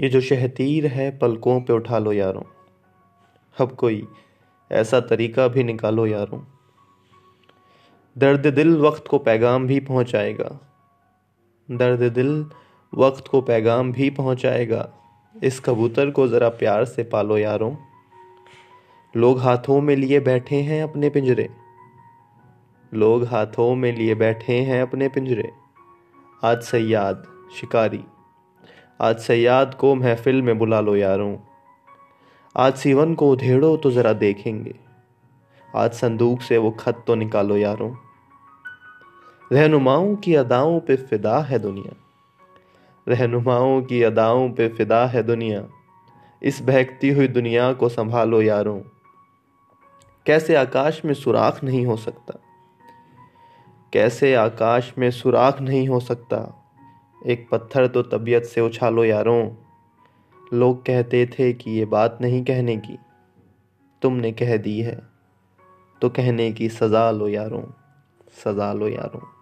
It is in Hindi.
ये जो शहतीर है, पलकों पे उठा लो यारों। अब कोई ऐसा तरीका भी निकालो यारों। दर्द दिल वक्त को पैगाम भी पहुंचाएगा। दर्द दिल वक्त को पैगाम भी पहुंचाएगा। इस कबूतर को ज़रा प्यार से पालो यारों। लोग हाथों में लिए बैठे हैं अपने पिंजरे। लोग हाथों में लिए बैठे हैं अपने पिंजरे। आज सयाद, शिकारी आज सयाद को महफिल में बुला लो यारों। आज सीवन को उधेड़ो तो ज़रा देखेंगे। आज संदूक से वो खत तो निकालो यारों। रहनुमाओं की अदाओं पे फिदा है दुनिया। रहनुमाओं की अदाओं पे फिदा है दुनिया। इस बहकती हुई दुनिया को संभालो यारों। कैसे आकाश में सुराख नहीं हो सकता? कैसे आकाश में सुराख नहीं हो सकता? एक पत्थर तो तबीयत से उछालो यारों। लोग कहते थे कि ये बात नहीं कहने की। तुमने कह दी है। तो कहने की सज़ा लो यारों, सज़ा लो यारों।